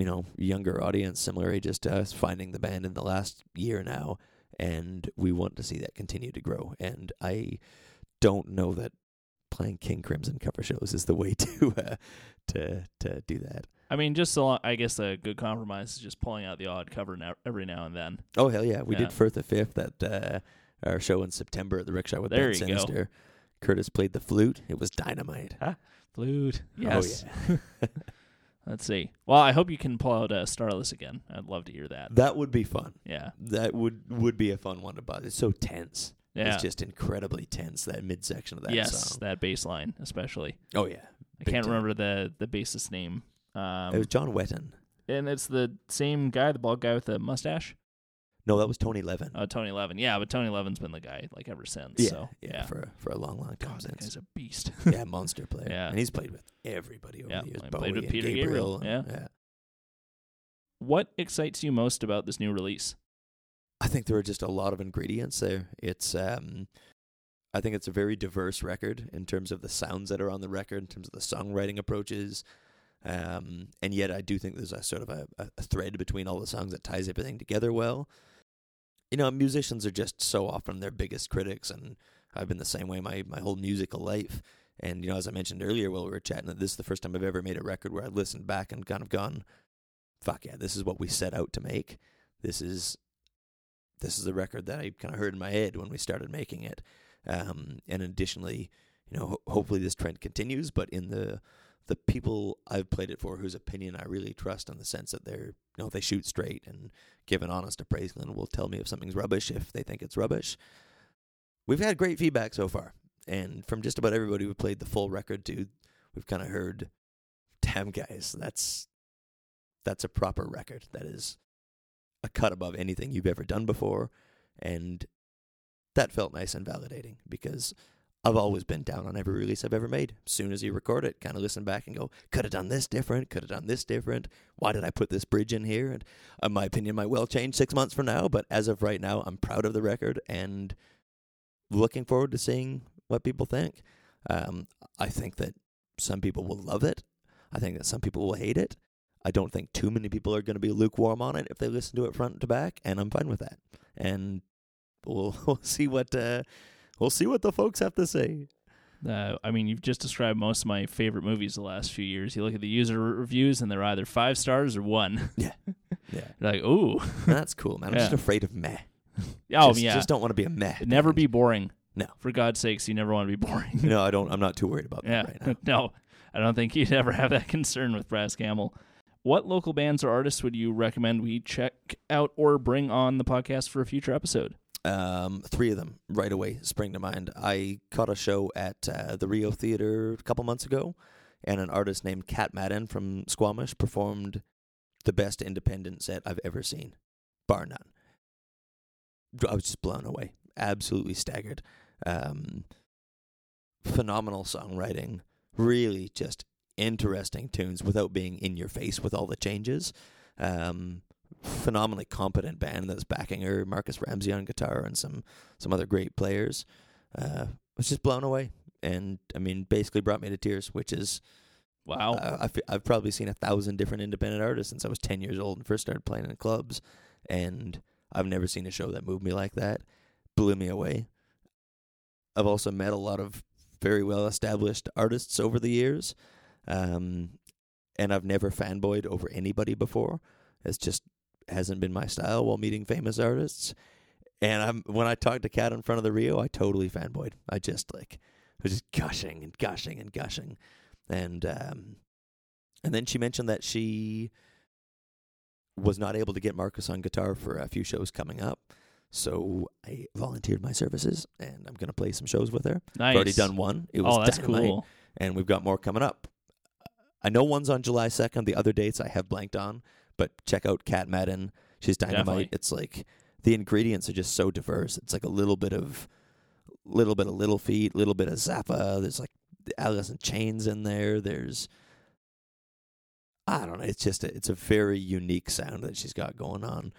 you know younger audience, similar ages to us, finding the band in the last year now, and we want to see that continue to grow. And I don't know that playing King Crimson cover shows is the way to uh, to to do that.
I mean, just so long, I guess a good compromise is just pulling out the odd cover now, every now and then.
Oh hell yeah, we
Yeah.
did Firth the Fifth at uh, our show in September at the Rickshaw with
There
Ben
you go.
Sinister. Curtis played the flute. It was dynamite.
Flute. Yes.
Oh yeah,
Let's see. Well, I hope you can pull out uh, Starless again. I'd love to hear that.
that would be fun.
Yeah.
That would would be a fun one to buy. It's so tense.
Yeah.
It's just incredibly tense that midsection of that
yes,
song.
that bass line especially.
Oh yeah,
I can't
time.
remember the the bassist name. Um,
it was John Wetton.
and it's the same guy, the bald guy with the mustache.
No, that was Tony Levin.
Oh, Tony Levin. Yeah, but Tony Levin's been the guy like ever since.
yeah,
so
yeah,
yeah.
for for a long, long time
God,
since.
guy's a beast.
yeah, monster player.
Yeah.
and he's played with everybody over
Yeah,
the years. Bowie
played with
and
Peter
Gabriel.
Gabriel, yeah.
yeah.
what excites you most about this new release?
I think there are just a lot of ingredients there. It's um I think it's a very diverse record in terms of the sounds that are on the record, in terms of the songwriting approaches. Um and yet I do think there's a sort of a, a thread between all the songs that ties everything together well. You know, musicians are just so often their biggest critics and I've been the same way my, my whole musical life. And, you know, as I mentioned earlier while we were chatting, that this is the first time I've ever made a record where I listened back and kind of gone, fuck yeah, this is what we set out to make. This is this is the record that I kind of heard in my head when we started making it. Um, and additionally, you know, ho- hopefully this trend continues, but in the the people I've played it for whose opinion I really trust in the sense that they're, you know, they shoot straight and give an honest appraisal and will tell me if something's rubbish if they think it's rubbish. We've had great feedback so far. And from just about everybody who played the full record to, we've kind of heard, damn guys, that's that's a proper record. That is a cut above anything you've ever done before. And that felt nice and validating because I've always been down on every release I've ever made. As soon as you record it, kind of listen back and go, could have done this different, could have done this different. Why did I put this bridge in here? And uh, my opinion might well change six months from now, but as of right now, I'm proud of the record and looking forward to seeing what people think. Um, I think that some people will love it. I think that some people will hate it. I don't think too many people are going to be lukewarm on it if they listen to it front to back, and I'm fine with that. And we'll, we'll see what uh, we'll see what the folks have to say.
Uh, I mean, you've just described most of my favorite movies the last few years. You look at the user reviews, and they're either five stars or one.
Yeah, yeah,
You're like, ooh,
that's cool, man. I'm just afraid of meh.
oh
just,
yeah,
just don't want to be a meh.
never be boring.
No.
for God's sakes, you never want to be boring.
No, I don't. I'm not too worried about
yeah,
that right now.
no, I don't think you'd ever have that concern with Brass Camel. What local bands or artists would you recommend we check out or bring on the podcast for a future episode?
Um, three of them right away spring to mind. I caught a show at uh, the Rio Theater a couple months ago, and an artist named Kat Madden from Squamish performed the best independent set I've ever seen, bar none. I was just blown away, absolutely staggered. Um, phenomenal songwriting, really just interesting tunes without being in your face with all the changes. Um, phenomenally competent band that's backing her, Marcus Ramsey on guitar and some some other great players. Uh, was just blown away, and I mean, basically brought me to tears. Which is,
Wow,
uh, I've I've probably seen a thousand different independent artists since I was ten years old and first started playing in clubs, and I've never seen a show that moved me like that. Blew me away. I've also met a lot of very well established artists over the years, um, and I've never fanboyed over anybody before. It's just hasn't been my style while meeting famous artists. And I'm when I talked to Kat in front of the Rio, I totally fanboyed. I just like was just gushing and gushing and gushing. And um and then she mentioned that she was not able to get Marcus on guitar for a few shows coming up. So I volunteered my services and I'm gonna play some shows with her.
nice.
I've already done one. It was
oh, that's
dynamite
cool.
and we've got more coming up. I know one's on July 2nd. The other dates I have blanked on, but check out Kat Madden. She's dynamite.
Definitely.
It's like the ingredients are just so diverse. It's like a little bit of, little bit of Little Feat, little bit of Zappa. There's like Alice in Chains in there. There's, I don't know. It's just a, it's a very unique sound that she's got going on,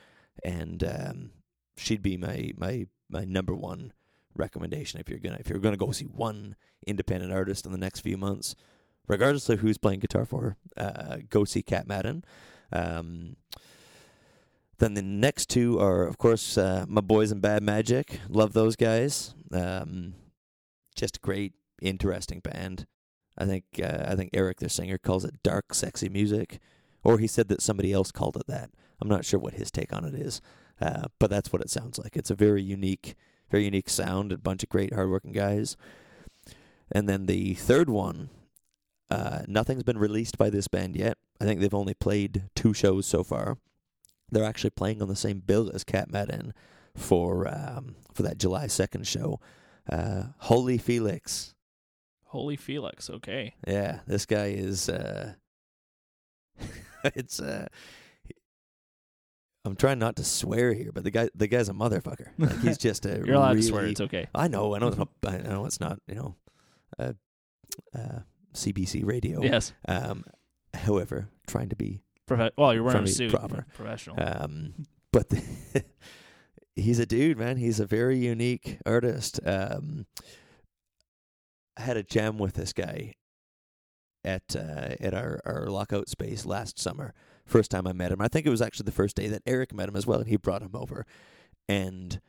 and um, she'd be my my my number one recommendation if you're gonna if you're gonna go see one independent artist in the next few months, regardless of who's playing guitar for her. Uh, go see Kat Madden. Um, then the next two are, of course, uh, my boys in Bad Magic. Love those guys. Um, just great, interesting band. I think uh, I think Eric, their singer, calls it dark, sexy music, or he said that somebody else called it that. I'm not sure what his take on it is, uh, but that's what it sounds like. It's a very unique, very unique sound. A bunch of great, hardworking guys. And then the third one, uh, nothing's been released by this band yet. I think they've only played two shows so far. They're actually playing on the same bill as Kat Madden for um, for that July second show. Uh, Holy Felix,
Holy Felix. Okay.
yeah, this guy is. Uh, it's uh, I'm trying not to swear here, but the guy the guy's a motherfucker. Like he's just a
You're allowed
really,
to swear. It's okay.
I know, I know, it's not, I know it's not, you know, uh, uh, CBC radio.
Yes.
Um, however, trying to be,
Profe- well, you're wearing a suit.
proper.
Professional.
um, but the he's a dude, man. He's a very unique artist. Um, I had a jam with this guy at uh, at our, our lockout space last summer. First time I met him. I think it was actually the first day that Eric met him as well, and he brought him over. And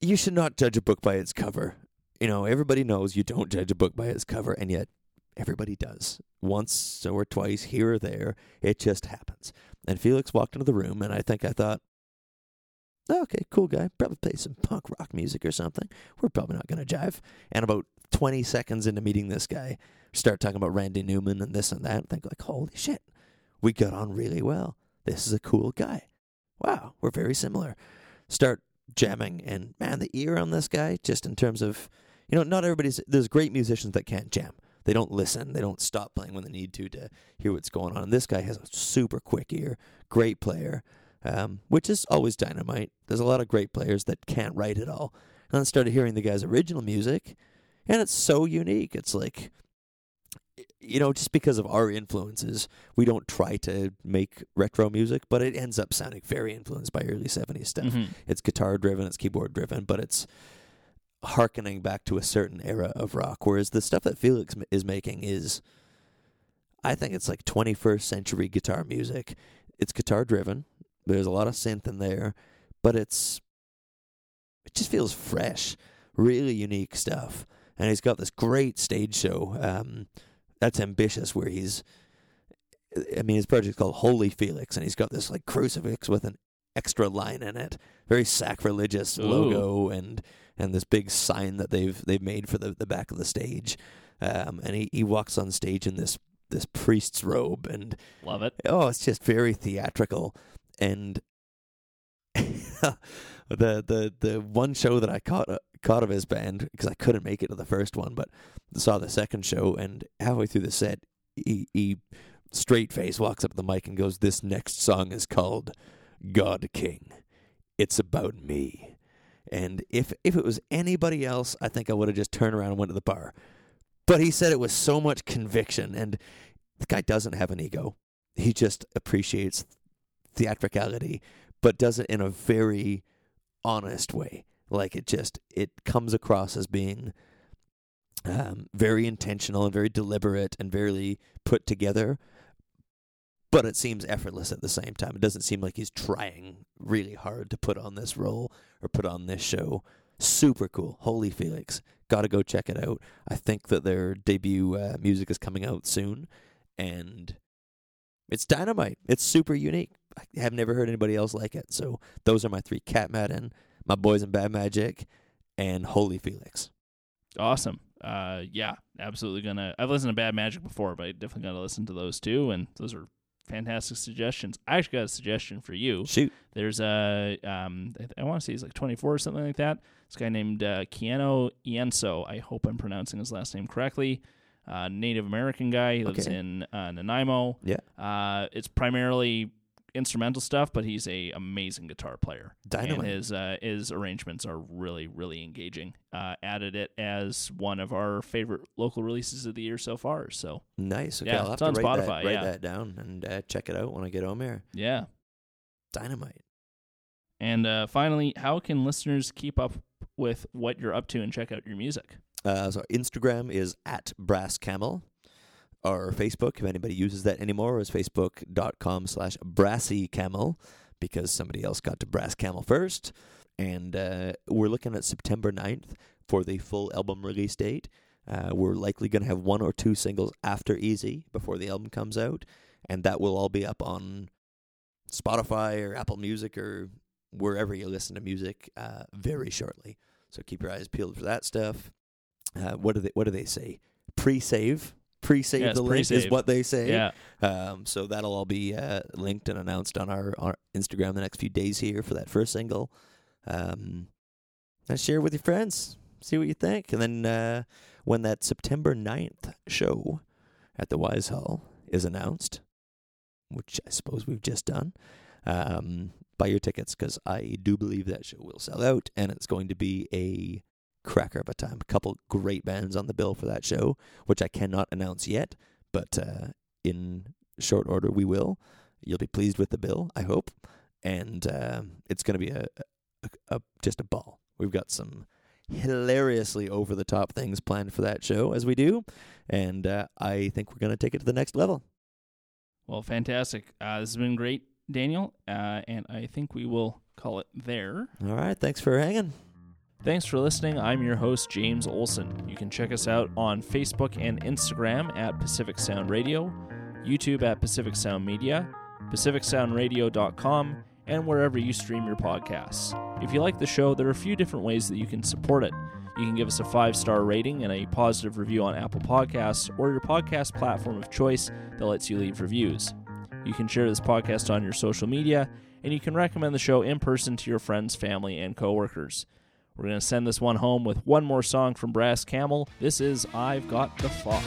you should not judge a book by its cover. You know, everybody knows you don't judge a book by its cover, and yet everybody does. Once or twice, here or there, it just happens. And Felix walked into the room, and I think I thought, okay, cool guy. Probably play some punk rock music or something. We're probably not going to jive. And about 20 seconds into meeting this guy, start talking about Randy Newman and this and that, and think like, holy shit, we got on really well. This is a cool guy. Wow, we're very similar. Start jamming, and man, the ear on this guy, just in terms of, you know, not everybody's, there's great musicians that can't jam. They don't listen. They don't stop playing when they need to to hear what's going on. And this guy has a super quick ear, great player, um, which is always dynamite. There's a lot of great players that can't write at all. And then started hearing the guy's original music, and it's so unique. It's like, you know, just because of our influences, we don't try to make retro music, but it ends up sounding very influenced by early 70s stuff.
Mhm.
It's guitar driven, it's keyboard driven, but it's harkening back to a certain era of rock. Whereas the stuff that Felix is making is, I think it's like 21st century guitar music. It's guitar driven. There's a lot of synth in there, but it's it just feels fresh, really unique stuff. And he's got this great stage show. Um, that's ambitious, where he's. I mean, his project's called Holy Felix, and he's got this like crucifix with an extra line in it, very sacrilegious
Ooh.
logo, and and this big sign that they've they've made for the, the back of the stage. Um, and he, he walks on stage in this this priest's robe, and
Love it.
oh, it's just very theatrical. And the the the one show that I caught uh, caught of his band because I couldn't make it to the first one, but saw the second show, and halfway through the set, he he straight face walks up to the mic and goes, "This next song is called God King. It's about me." And if if it was anybody else, I think I would have just turned around and went to the bar. But he said it with so much conviction, and the guy doesn't have an ego. He just appreciates theatricality, but does it in a very honest way. Like it just it comes across as being um, very intentional and very deliberate and very put together. But it seems effortless at the same time. It doesn't seem like he's trying really hard to put on this role or put on this show. Super cool. Holy Felix. Got to go check it out. I think that their debut uh, music is coming out soon. And it's dynamite. It's super unique. I have never heard anybody else like it. So those are my three: Kat Madden, my boys in Bad Magic, and Holy Felix.
Awesome. Uh, yeah, absolutely gonna. I've listened to Bad Magic before, but I definitely gotta listen to those too. And those are fantastic suggestions. I actually got a suggestion for you.
Shoot.
There's a um, I, I want to say he's like 24 or something like that. This guy named uh, Keanu Ienso. I hope I'm pronouncing his last name correctly. Uh, Native American guy. He lives
Okay.
in uh, Nanaimo.
Yeah.
Uh, it's primarily instrumental stuff, but he's a amazing guitar player.
Dynamite.
And his uh, his arrangements are really really engaging. Uh, added it as one of our favorite local releases of the year so far. So
Nice. Okay,
Yeah,
I'll have to
on
write,
Spotify,
that, write
yeah.
that down and uh, check it out when I get home here.
yeah.
Dynamite.
And uh, finally, how can listeners keep up with what you're up to and check out your music?
Uh, so Instagram is at Brass Camel. Our Facebook, if anybody uses that anymore, is facebook.com slash brassycamel because somebody else got to Brass Camel first. And uh, we're looking at September 9th for the full album release date. Uh, we're likely going to have one or two singles after Easy before the album comes out. And that will all be up on Spotify or Apple Music or wherever you listen to music uh, very shortly. So keep your eyes peeled for that stuff. Uh, what do they What do they say? Pre-save, pre-save
Yes,
the link is
pre-save.
what they say.
Yeah.
Um, so that'll all be uh, linked and announced on our, our Instagram the next few days here for that first single. Um, and share it with your friends. See what you think. And then uh, when that September 9th show at the Wise Hall is announced, which I suppose we've just done, um, buy your tickets because I do believe that show will sell out, and it's going to be a cracker of a time. A couple great bands on the bill for that show, which I cannot announce yet, but uh, in short order we will. You'll be pleased with the bill, I hope, and uh, it's going to be a, a, a just a ball. We've got some hilariously over the top things planned for that show as we do, and uh, I think we're going to take it to the next level.
Well, fantastic. Uh, this has been great, Daniel, uh, and I think we will call it there.
All right, thanks for hanging.
Thanks for listening. I'm your host, James Olson. You can check us out on Facebook and Instagram at Pacific Sound Radio, YouTube at Pacific Sound Media, PacificSoundRadio.com, and wherever you stream your podcasts. If you like the show, there are a few different ways that you can support it. You can give us a five star rating and a positive review on Apple Podcasts or your podcast platform of choice that lets you leave reviews. You can share this podcast on your social media, and you can recommend the show in person to your friends, family, and coworkers. We're going to send this one home with one more song from Brass Camel. This is I've Got the Fox.